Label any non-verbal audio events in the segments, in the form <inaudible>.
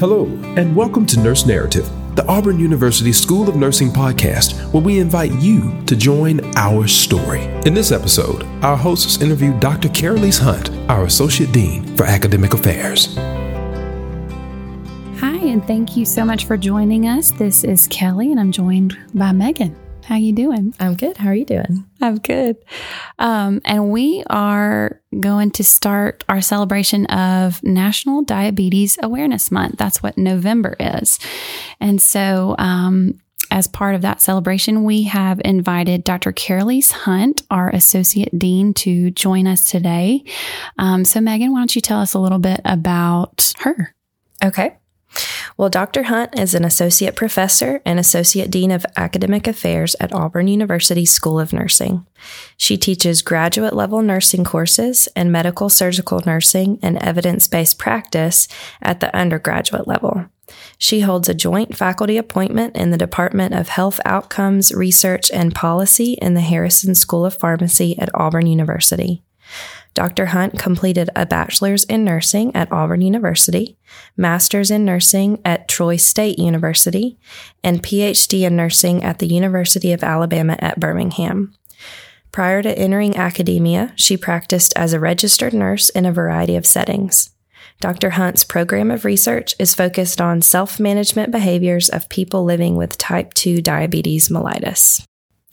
Hello, and welcome to Nurse Narrative, the Auburn University School of Nursing podcast, where we invite you to join our story. In this episode, our hosts interview Dr. Caralise Hunt, our Associate Dean for Academic Affairs. Hi, and thank you so much for joining us. This is Kelly, and I'm joined by Megan. How you doing? I'm good. How are you doing? I'm good. Um, and we are going to start our celebration of National Diabetes Awareness Month. That's what November is. And so, um, as part of that celebration, we have invited Dr. Caralise Hunt, our Associate Dean, to join us today. Um, so, Megan, why don't you tell us a little bit about her? Okay. Well, Dr. Hunt is an associate professor and associate dean of academic affairs at Auburn University School of Nursing. She teaches graduate level nursing courses and medical surgical nursing and evidence based practice at the undergraduate level. She holds a joint faculty appointment in the Department of Health Outcomes Research and Policy in the Harrison School of Pharmacy at Auburn University. Dr. Hunt completed a bachelor's in nursing at Auburn University, master's in nursing at Troy State University, and PhD in nursing at the University of Alabama at Birmingham. Prior to entering academia, she practiced as a registered nurse in a variety of settings. Dr. Hunt's program of research is focused on self management behaviors of people living with type 2 diabetes mellitus.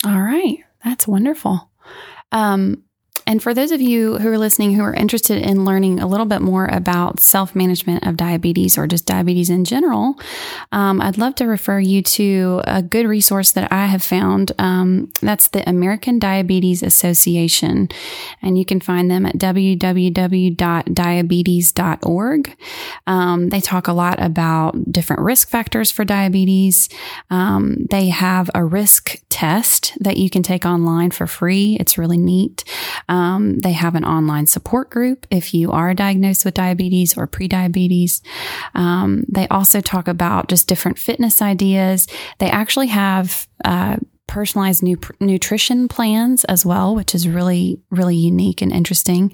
All right. That's wonderful. Um, and for those of you who are listening who are interested in learning a little bit more about self management of diabetes or just diabetes in general, um, I'd love to refer you to a good resource that I have found. Um, that's the American Diabetes Association. And you can find them at www.diabetes.org. Um, they talk a lot about different risk factors for diabetes. Um, they have a risk test that you can take online for free. It's really neat. Um, they have an online support group if you are diagnosed with diabetes or prediabetes. Um, they also talk about just different fitness ideas. They actually have uh, personalized nu- nutrition plans as well, which is really, really unique and interesting.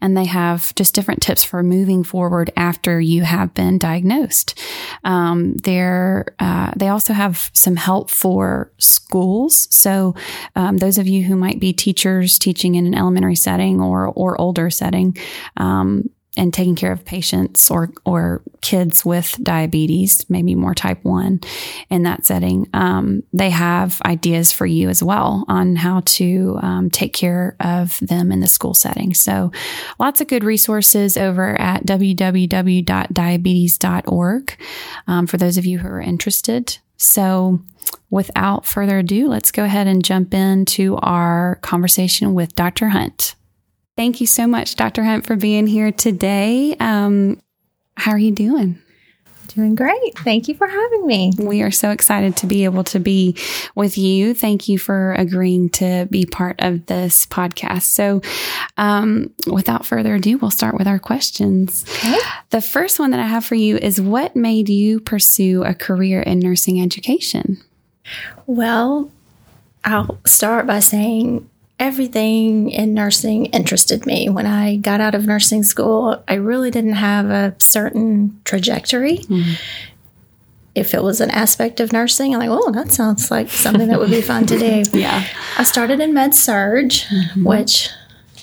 And they have just different tips for moving forward after you have been diagnosed. Um, they're, uh, they also have some help for schools. So um, those of you who might be teachers teaching in an elementary setting or, or older setting, um, and taking care of patients or or kids with diabetes, maybe more type one, in that setting, um, they have ideas for you as well on how to um, take care of them in the school setting. So, lots of good resources over at www.diabetes.org um, for those of you who are interested. So, without further ado, let's go ahead and jump into our conversation with Dr. Hunt. Thank you so much, Dr. Hunt, for being here today. Um, how are you doing? Doing great. Thank you for having me. We are so excited to be able to be with you. Thank you for agreeing to be part of this podcast. So, um, without further ado, we'll start with our questions. Okay. The first one that I have for you is what made you pursue a career in nursing education? Well, I'll start by saying everything in nursing interested me. When I got out of nursing school, I really didn't have a certain trajectory. Mm-hmm. If it was an aspect of nursing, I'm like, oh, that sounds like something that would be fun to do. <laughs> yeah. I started in med surg, mm-hmm. which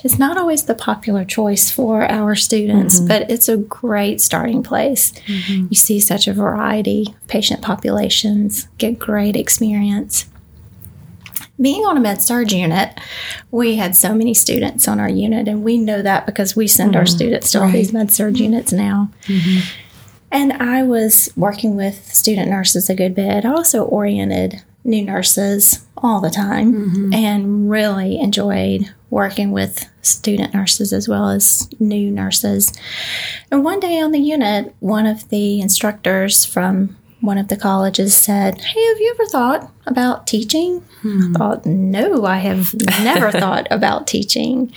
is not always the popular choice for our students, mm-hmm. but it's a great starting place. Mm-hmm. You see such a variety of patient populations, get great experience being on a med surg unit, we had so many students on our unit, and we know that because we send mm-hmm. our students to right. all these med surg units now. Mm-hmm. And I was working with student nurses a good bit. I also oriented new nurses all the time mm-hmm. and really enjoyed working with student nurses as well as new nurses. And one day on the unit, one of the instructors from one of the colleges said, Hey, have you ever thought about teaching? Hmm. I thought, No, I have never <laughs> thought about teaching.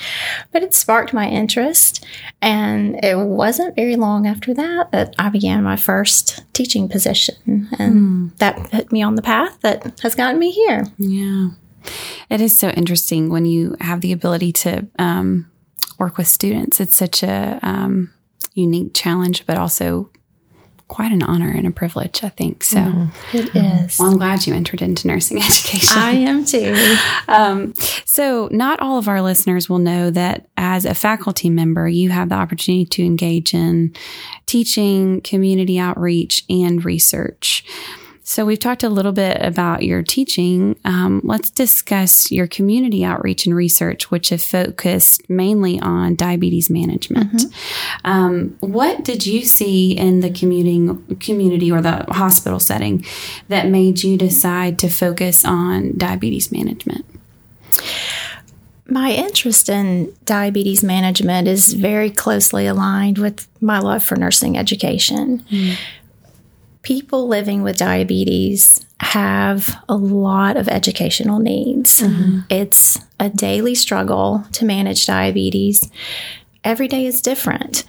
But it sparked my interest. And it wasn't very long after that that I began my first teaching position. And hmm. that put me on the path that has gotten me here. Yeah. It is so interesting when you have the ability to um, work with students. It's such a um, unique challenge, but also quite an honor and a privilege, I think. So mm-hmm. it is. Well, I'm glad you entered into nursing <laughs> education. I am too. um, so, not all of our listeners will know that as a faculty member, you have the opportunity to engage in teaching, community outreach, and research. So, we've talked a little bit about your teaching. Um, let's discuss your community outreach and research, which have focused mainly on diabetes management. Mm-hmm. Um, what did you see in the commuting community or the hospital setting that made you decide to focus on diabetes management? My interest in diabetes management is very closely aligned with my love for nursing education. Mm people living with diabetes have a lot of educational needs. Mm-hmm. It's a daily struggle to manage diabetes. Every day is different.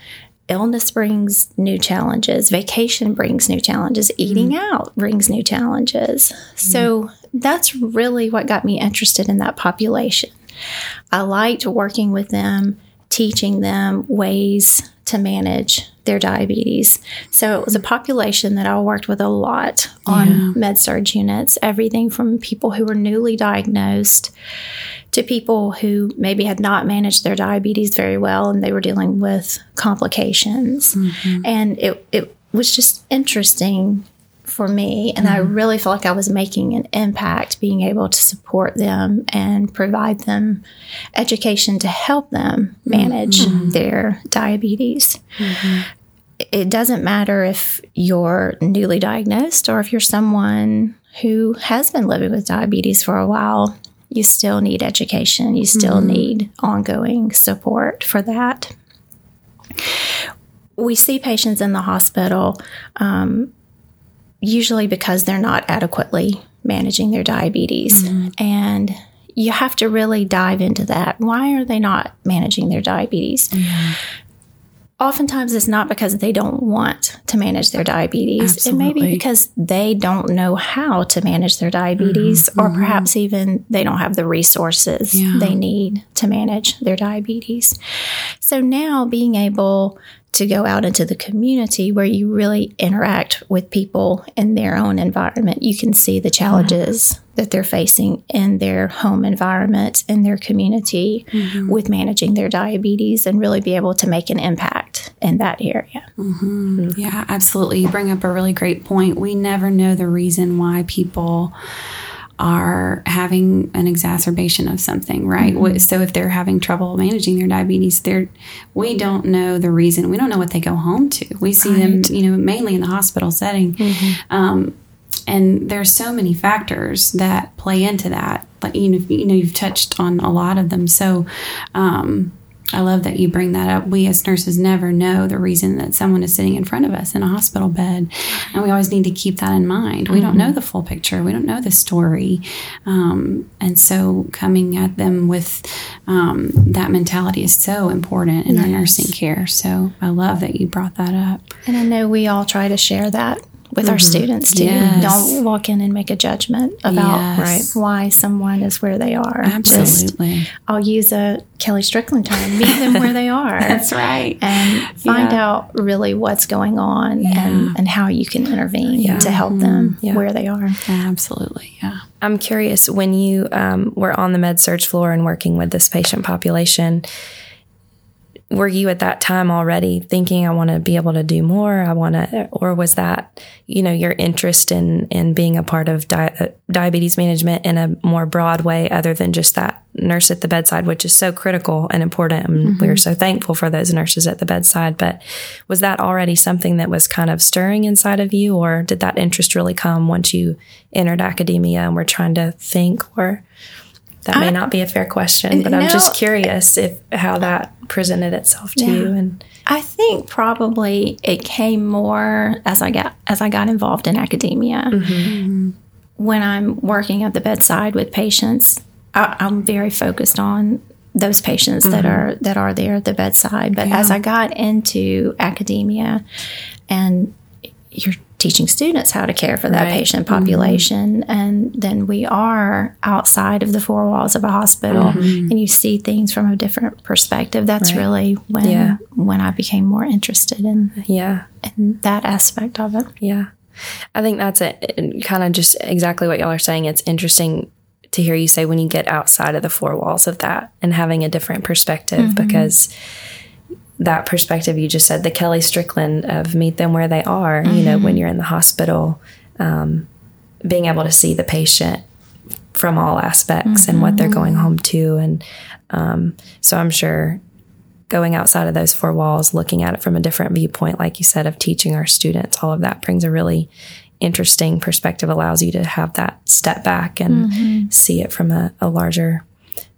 Illness brings new challenges, vacation brings new challenges, eating mm-hmm. out brings new challenges. Mm-hmm. So that's really what got me interested in that population. I liked working with them, teaching them ways to manage their diabetes. So it was a population that I worked with a lot on yeah. med surg units, everything from people who were newly diagnosed to people who maybe had not managed their diabetes very well and they were dealing with complications. Mm-hmm. And it, it was just interesting for me. And mm-hmm. I really felt like I was making an impact being able to support them and provide them education to help them manage mm-hmm. their diabetes. Mm-hmm. It doesn't matter if you're newly diagnosed or if you're someone who has been living with diabetes for a while. You still need education. You still mm-hmm. need ongoing support for that we see patients in the hospital um, usually because they're not adequately managing their diabetes. Mm-hmm. And you have to really dive into that. Why are they not managing their diabetes? Mm-hmm. Oftentimes, it's not because they don't want to manage their diabetes. Absolutely. It may be because they don't know how to manage their diabetes, mm-hmm. or mm-hmm. perhaps even they don't have the resources yeah. they need to manage their diabetes. So, now being able to go out into the community where you really interact with people in their own environment. You can see the challenges that they're facing in their home environment, in their community mm-hmm. with managing their diabetes and really be able to make an impact in that area. Mm-hmm. Yeah, absolutely. You bring up a really great point. We never know the reason why people are having an exacerbation of something, right? Mm-hmm. So if they're having trouble managing their diabetes, they're we don't know the reason. We don't know what they go home to. We see right. them, you know, mainly in the hospital setting. Mm-hmm. Um, and there's so many factors that play into that. Like you know, you know, you've touched on a lot of them. So, um, I love that you bring that up. We as nurses never know the reason that someone is sitting in front of us in a hospital bed. And we always need to keep that in mind. We mm-hmm. don't know the full picture, we don't know the story. Um, and so coming at them with um, that mentality is so important in yes. our nursing care. So I love that you brought that up. And I know we all try to share that with mm-hmm. our students too. Yes. Don't walk in and make a judgment about yes. why someone is where they are. Absolutely. Just, I'll use a Kelly Strickland term: meet them where they <laughs> are. That's right. And find yeah. out really what's going on yeah. and, and how you can intervene yeah. to help them mm-hmm. where they are. Absolutely. Yeah. I'm curious when you um, were on the med surg floor and working with this patient population were you at that time already thinking I want to be able to do more? I want to, or was that, you know, your interest in, in being a part of di- uh, diabetes management in a more broad way other than just that nurse at the bedside, which is so critical and important. And mm-hmm. we're so thankful for those nurses at the bedside. But was that already something that was kind of stirring inside of you or did that interest really come once you entered academia and were trying to think or? That may I, not be a fair question, but no, I'm just curious if how that presented itself to yeah. you. And I think probably it came more as I got as I got involved in academia. Mm-hmm. When I'm working at the bedside with patients, I, am very focused on those patients mm-hmm. that are that are there at the bedside. But yeah. as I got into academia, and you're teaching students how to care for that Right. patient mm-hmm. population. And then we are outside of the four walls of a hospital mm-hmm. and you see things from a different perspective. That's Right. really when Yeah. when I became more interested in, Yeah. in that aspect of it. Yeah. I think that's it. Kind of just exactly what y'all are saying. It's interesting to hear you say when you get outside of the four walls of that and having a different perspective mm-hmm. because that perspective you just said, the Kelly Strickland of meet them where they are, you know, when you're in the hospital, um, being able to see the patient from all aspects and what they're going home to. And um, so I'm sure going outside of those four walls, looking at it from a different viewpoint, like you said, of teaching our students, all of that brings a really interesting perspective, allows you to have that step back and see it from a, a larger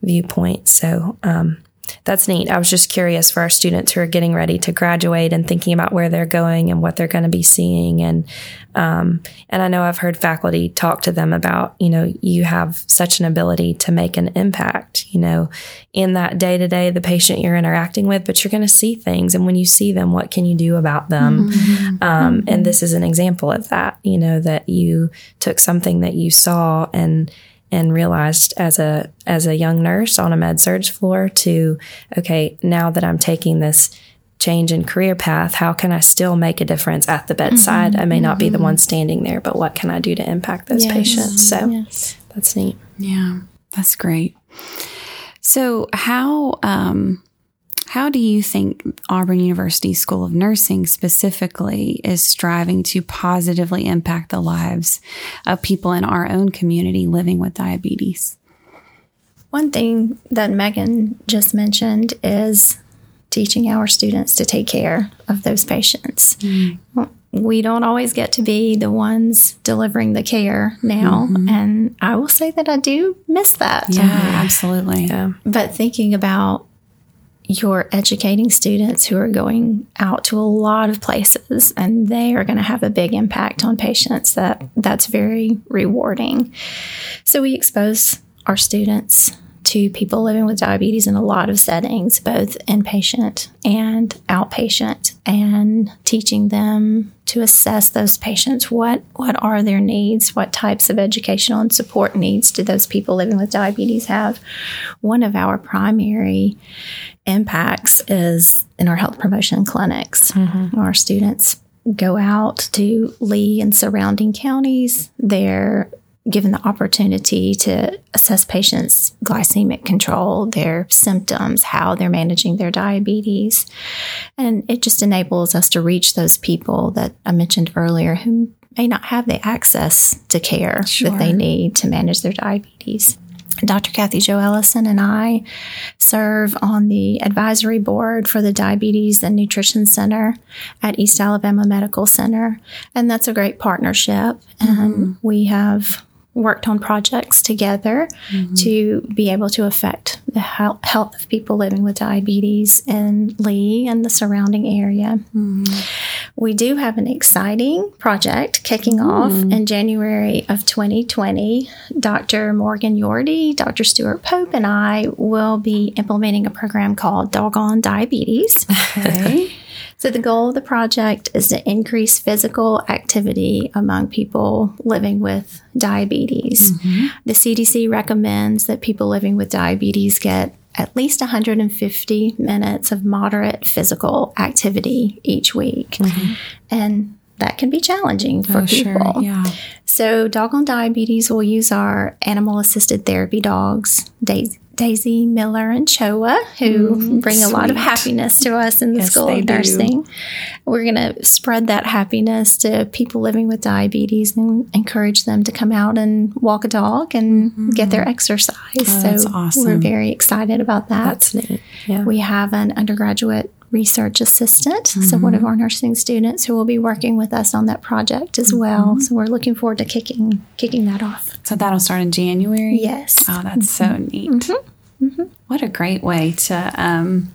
viewpoint. So, um, that's neat. I was just curious for our students who are getting ready to graduate and thinking about where they're going and what they're going to be seeing. And, um, and I know I've heard faculty talk to them about, you know, you have such an ability to make an impact, you know, in that day to day, the patient you're interacting with, but you're going to see things. And when you see them, what can you do about them? Um, and this is an example of that, you know, that you took something that you saw and, and realized as a as a young nurse on a med surg floor to okay now that I'm taking this change in career path how can I still make a difference at the bedside I may not be the one standing there but what can I do to impact those Yes. patients so Yes. that's neat Yeah, that's great. So, how um, how do you think Auburn University School of Nursing specifically is striving to positively impact the lives of people in our own community living with diabetes? One thing that Megan just mentioned is teaching our students to take care of those patients. Mm-hmm. We don't always get to be the ones delivering the care now. Mm-hmm. And I will say that I do miss that. Yeah, absolutely. yeah But thinking about you're educating students who are going out to a lot of places and they are going to have a big impact on patients that that's very rewarding. So we expose our students to people living with diabetes in a lot of settings both inpatient and outpatient and teaching them to assess those patients. What what are their needs? What types of educational and support needs do those people living with diabetes have? One of our primary impacts is in our health promotion clinics. Mm-hmm. Our students go out to Lee and surrounding counties. They're given the opportunity to assess patients' glycemic control, their symptoms, how they're managing their diabetes. And it just enables us to reach those people that I mentioned earlier who may not have the access to care that they need to manage their diabetes. Dr. Kathy Jo Ellison and I serve on the advisory board for the Diabetes and Nutrition Center at East Alabama Medical Center. And that's a great partnership. And we have worked on projects together mm-hmm. to be able to affect the health of people living with diabetes in Lee and the surrounding area. Mm-hmm. We do have an exciting project kicking hmm. off in January of 2020. Dr. Morgan Yordy, Dr. Stuart Pope, and I will be implementing a program called Doggone Diabetes. <laughs> Okay. So, the goal of the project is to increase physical activity among people living with diabetes. Mm-hmm. The CDC recommends that people living with diabetes get at least 150 minutes of moderate physical activity each week. Mm-hmm. And that can be challenging for Oh, people. sure. Yeah. So, Doggone Diabetes will use our animal assisted therapy dogs, Daisy, Daisy Miller and Choa, who bring a lot of happiness to us in the Yes, School of do. Nursing. We're going to spread that happiness to people living with diabetes and encourage them to come out and walk a dog and get their exercise. so, Mm-hmm. Oh, we're very excited about that. that's neat yeah We have an undergraduate research assistant, so one of mm-hmm. our nursing students who will be working with us on that project as mm-hmm. well. So we're looking forward to kicking kicking that off. So that'll start in January? Yes. Oh, that's so mm-hmm. neat. What a great way to um,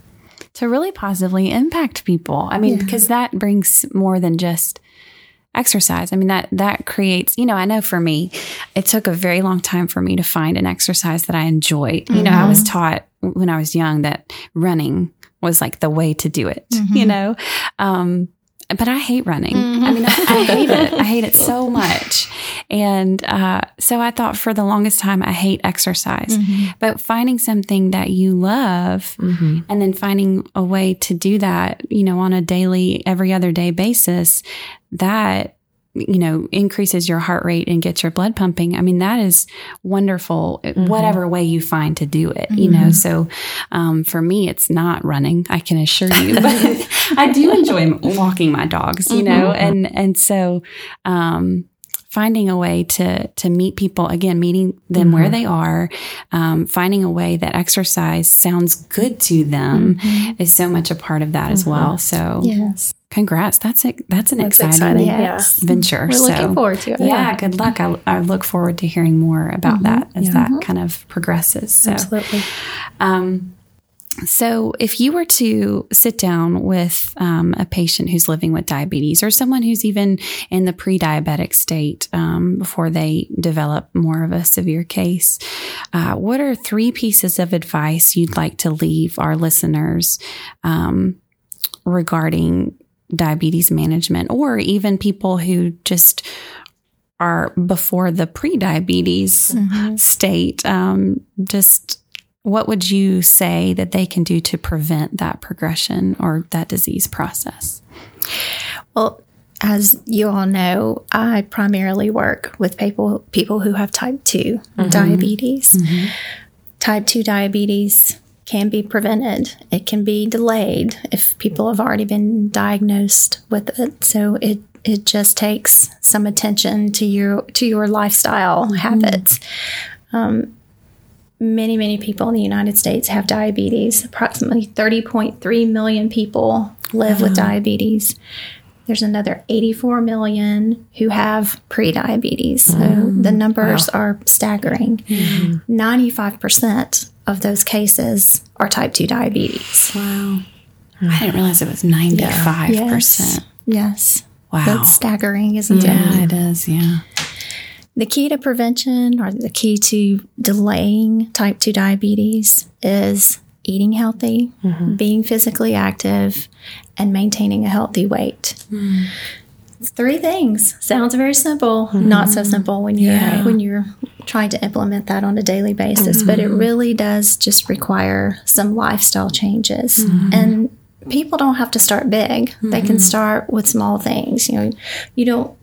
to really positively impact people. I mean, because that brings more than just exercise. I mean, that that creates, you know, I know for me, it took a very long time for me to find an exercise that I enjoyed. You know, I was taught when I was young that running was like the way to do it, you know. Um but I hate running. Mm-hmm. I mean, I, I, hate it. I hate it so <laughs> much. And uh, so I thought for the longest time, I hate exercise. Mm-hmm. But finding something that you love mm-hmm. and then finding a way to do that, you know, on a daily, every other day basis, that you know, increases your heart rate and gets your blood pumping. I mean, that is wonderful, mm-hmm. whatever way you find to do it, mm-hmm. you know. Mm-hmm. So, um, for me, it's not running, I can assure you, <laughs> but I do enjoy walking my dogs, you know, mm-hmm. and, and so, um, finding a way to to meet people again meeting them mm-hmm. where they are um, finding a way that exercise sounds good to them mm-hmm. is so much a part of that mm-hmm. as well so yes congrats that's a, that's an that's exciting, exciting yes. venture we're so, looking forward to it yeah, yeah. good luck I, I, look forward to hearing more about mm-hmm. that as that kind of progresses so absolutely um, so, if you were to sit down with um, a patient who's living with diabetes or someone who's even in the pre diabetic state um, before they develop more of a severe case, uh, what are three pieces of advice you'd like to leave our listeners um, regarding diabetes management or even people who just are before the pre diabetes mm-hmm. state? Um, just what would you say that they can do to prevent that progression or that disease process? Well, as you all know, I primarily work with people people who have type 2 mm-hmm. diabetes. Mm-hmm. Type 2 diabetes can be prevented. It can be delayed if people have already been diagnosed with it. So it it just takes some attention to your to your lifestyle mm-hmm. habits. Um, many, many people in the United States have diabetes. Approximately 30.3 million people live with diabetes. There's another 84 million who have prediabetes. So mm. the numbers wow. are staggering. Mm. 95% of those cases are type 2 diabetes. Wow. I didn't realize it was 95%. Yeah. Yes. yes. Wow. That's staggering, isn't yeah, it? Yeah, it is. Yeah. The key to prevention or the key to delaying type 2 diabetes is eating healthy, mm-hmm. being physically active, and maintaining a healthy weight. Mm. Three things. Sounds very simple. Mm-hmm. Not so simple when you're yeah. when you're trying to implement that on a daily basis, mm-hmm. but it mm-hmm. really does just require some lifestyle changes. Mm-hmm. And people don't have to start big. They can mm-hmm. start with small things. You know, you don't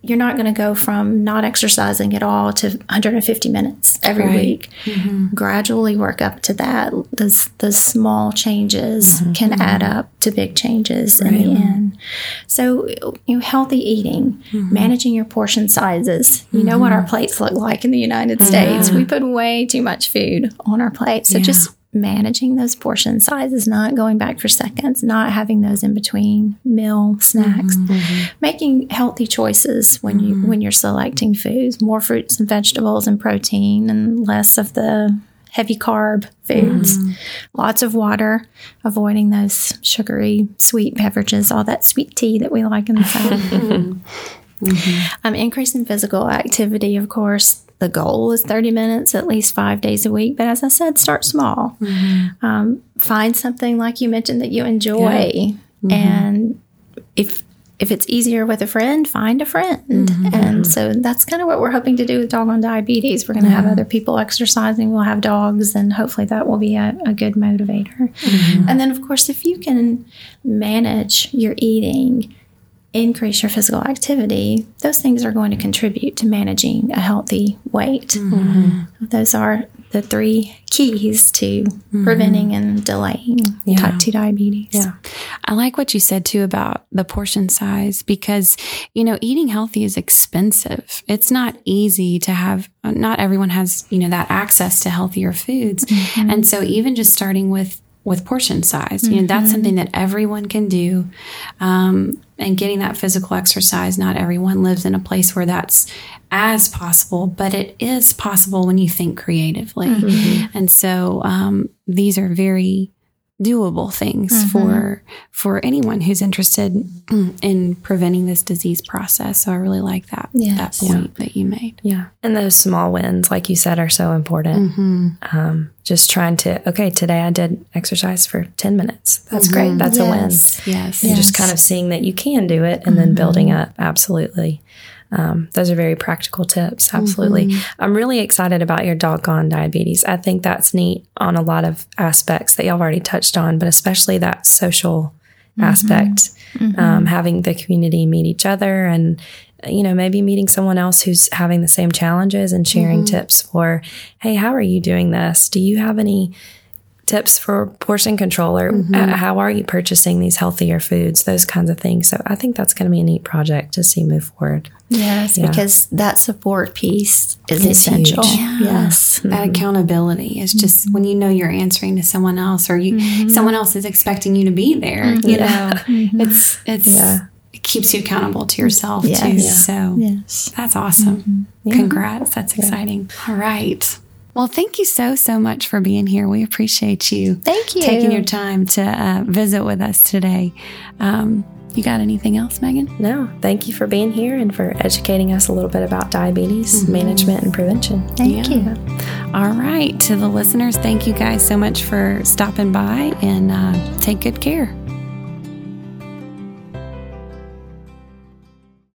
you're not going to go from not exercising at all to 150 minutes every right. week. Mm-hmm. Gradually work up to that. Those those small changes mm-hmm. can mm-hmm. add up to big changes right. in the end. So, you know, healthy eating, mm-hmm. managing your portion sizes. You know what our mm-hmm. plates look like in the United States. We put way too much food on our plates. So yeah. just managing those portion sizes, not going back for seconds, not having those in between meal snacks, mm-hmm. making healthy choices when mm-hmm. you when you're selecting foods, more fruits and vegetables and protein and less of the heavy carb foods. Mm-hmm. Lots of water, avoiding those sugary sweet beverages, all that sweet tea that we like in the <laughs> South. <laughs> Mm-hmm. Um, increasing physical activity, of course, the goal is 30 minutes at least five days a week. But as I said, start small. Mm-hmm. Um, find something like you mentioned that you enjoy. Yeah. Mm-hmm. And if if it's easier with a friend, find a friend. Mm-hmm. And so that's kind of what we're hoping to do with Doggone Diabetes. We're going to have other people exercising. We'll have dogs, and hopefully that will be a, a good motivator. Mm-hmm. And then, of course, if you can manage your eating, increase your physical activity, those things are going to contribute to managing a healthy weight. Mm-hmm. Those are the three keys to mm-hmm. preventing and delaying yeah. type 2 diabetes. Yeah. I like what you said too about the portion size because, you know, eating healthy is expensive. It's not easy to have, not everyone has, you know, that access to healthier foods. Mm-hmm. And so even just starting with with portion size. Mm-hmm. You know, that's mm-hmm. something that everyone can do. Um, and getting that physical exercise, not everyone lives in a place where that's as possible, but it is possible when you think creatively. Mm-hmm. And so um, these are very doable things mm-hmm. for for anyone who's interested in preventing this disease process. So I really like that Yes. that point that you made. Yeah. And those small wins, like you said, are so important. Mm-hmm. Um, just trying to, okay, today I did exercise for 10 minutes. That's mm-hmm. great. That's a win. Yes. Yes. And just kind of seeing that you can do it and then building up. Absolutely. Um, those are very practical tips. Absolutely. I'm really excited about your doggone diabetes. I think that's neat on a lot of aspects that y'all have already touched on, but especially that social aspect, Um, having the community meet each other and, you know, maybe meeting someone else who's having the same challenges and sharing tips for, hey, how are you doing this? Do you have any tips for portion control or uh, mm-hmm. how are you purchasing these healthier foods? Those kinds of things. So i think that's going to be a neat project to see move forward. Yes, Yeah. because that support piece is It's essential. huge. Yes. Mm-hmm. that accountability is just mm-hmm. when you know you're answering to someone else or you someone else is expecting you to be there you know it's it's Yeah. it keeps you accountable to yourself Yes. too. Yeah. so Yes. that's awesome. Congrats. That's exciting. All right well thank you so so much for being here we appreciate you Thank you. taking your time to uh, visit with us today um, you got anything else megan no thank you for being here and for educating us a little bit about diabetes management and prevention Thank Yeah. you. All right. To the listeners, thank you guys so much for stopping by and uh, take good care.